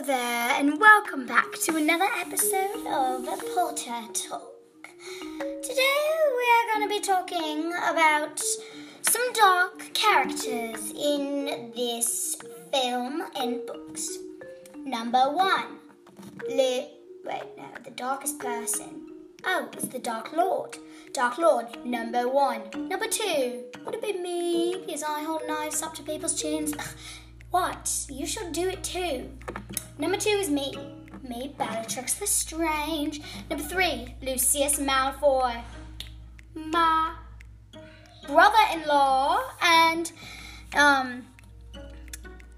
Hello there, and welcome back to another episode of Potter Talk. Today we are going to be talking about some dark characters in this film and books. Number one, Le- wait, no, the darkest person. Oh, it's the Dark Lord. Dark Lord, number one. Number two, would it be me because I hold knives up to people's chins? What? You should do it too. Number two is me. Me, Bellatrix Lestrange. Number three, Lucius Malfoy. My brother-in-law and um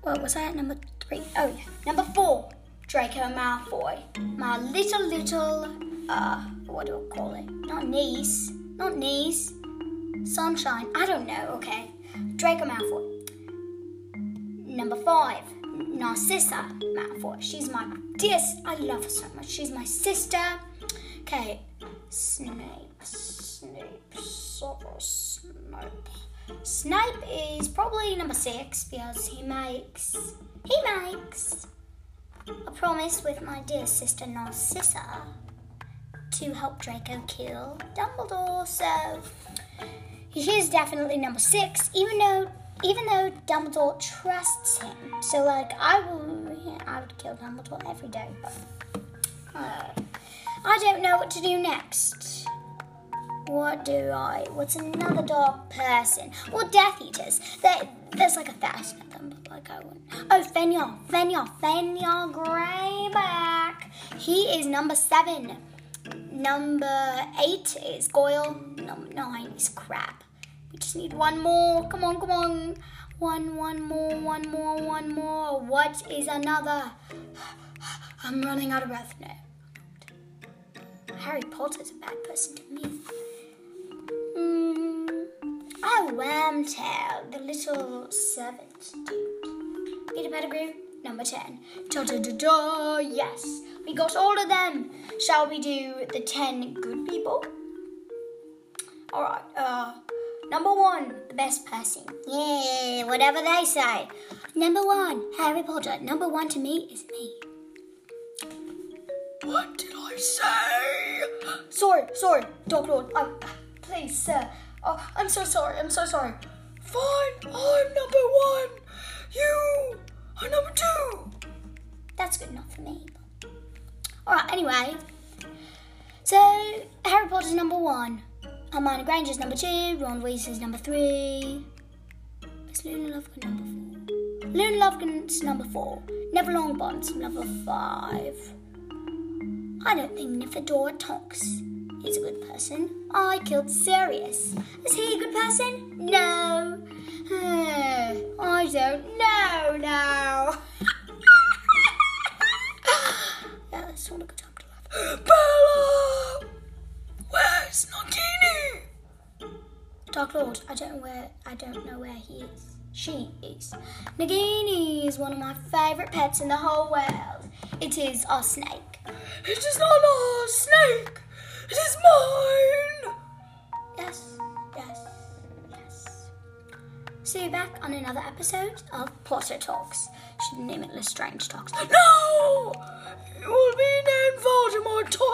what was that? Number three. Oh yeah. Number four, Draco Malfoy. My little little uh what do I call it? Not niece. Not niece. Sunshine. I don't know, okay. Draco Malfoy. Number five, Narcissa Malfoy. She's my dear, I love her so much. She's my sister. Okay, Snape, Snape, Severus Snape. Snape is probably number six because he makes, he makes a promise with my dear sister Narcissa to help Draco kill Dumbledore. So he is definitely number six, even though even though Dumbledore trusts him. So like I will, I would kill Dumbledore every day. But uh, I don't know what to do next. What do I? What's another dark person? Well, Death Eaters. There, there's like a thousand of them, but like I wouldn't. Oh, Fenrir, Fenrir, Fenrir Greyback. He is number seven. Number eight is Goyle. Number nine is Crabbe. Just need one more. Come on, come on. One, one more, one more, one more. What is another? I'm running out of breath now. Harry Potter's a bad person to me. Mm. Oh, Wormtail, the little servant dude. Peter Pettigrew, number 10. Da da da da, yes. We got all of them. Shall we do the 10 good people? Alright, uh, number one, the best person. Yeah, whatever they say. Number one, Harry Potter. Number one to me is me. What did I say? Sorry, sorry, Dark Lord. Um, please, sir. Oh, I'm so sorry. I'm so sorry. Fine, I'm number one. You are number two. That's good enough for me. All right. Anyway, so Harry Potter's number one. Hermione Granger's number two. Ron Weasley's number three. Is Luna Lovegood number four? Luna Lovegood's number four. Neville Longbottom's number five. I don't think Nymphadora Tonks is a good person. I killed Sirius. Is he a good person? No. I don't know now. yeah, that's not a good time to laugh. Lord, I don't know where I don't know where he is. She is. Nagini is one of my favourite pets in the whole world. It is our snake. It is not our snake. It is mine. Yes, yes, yes. See you back on another episode of Potter Talks. Should name it Lestrange Talks. No! It will be named Voldemort Talks.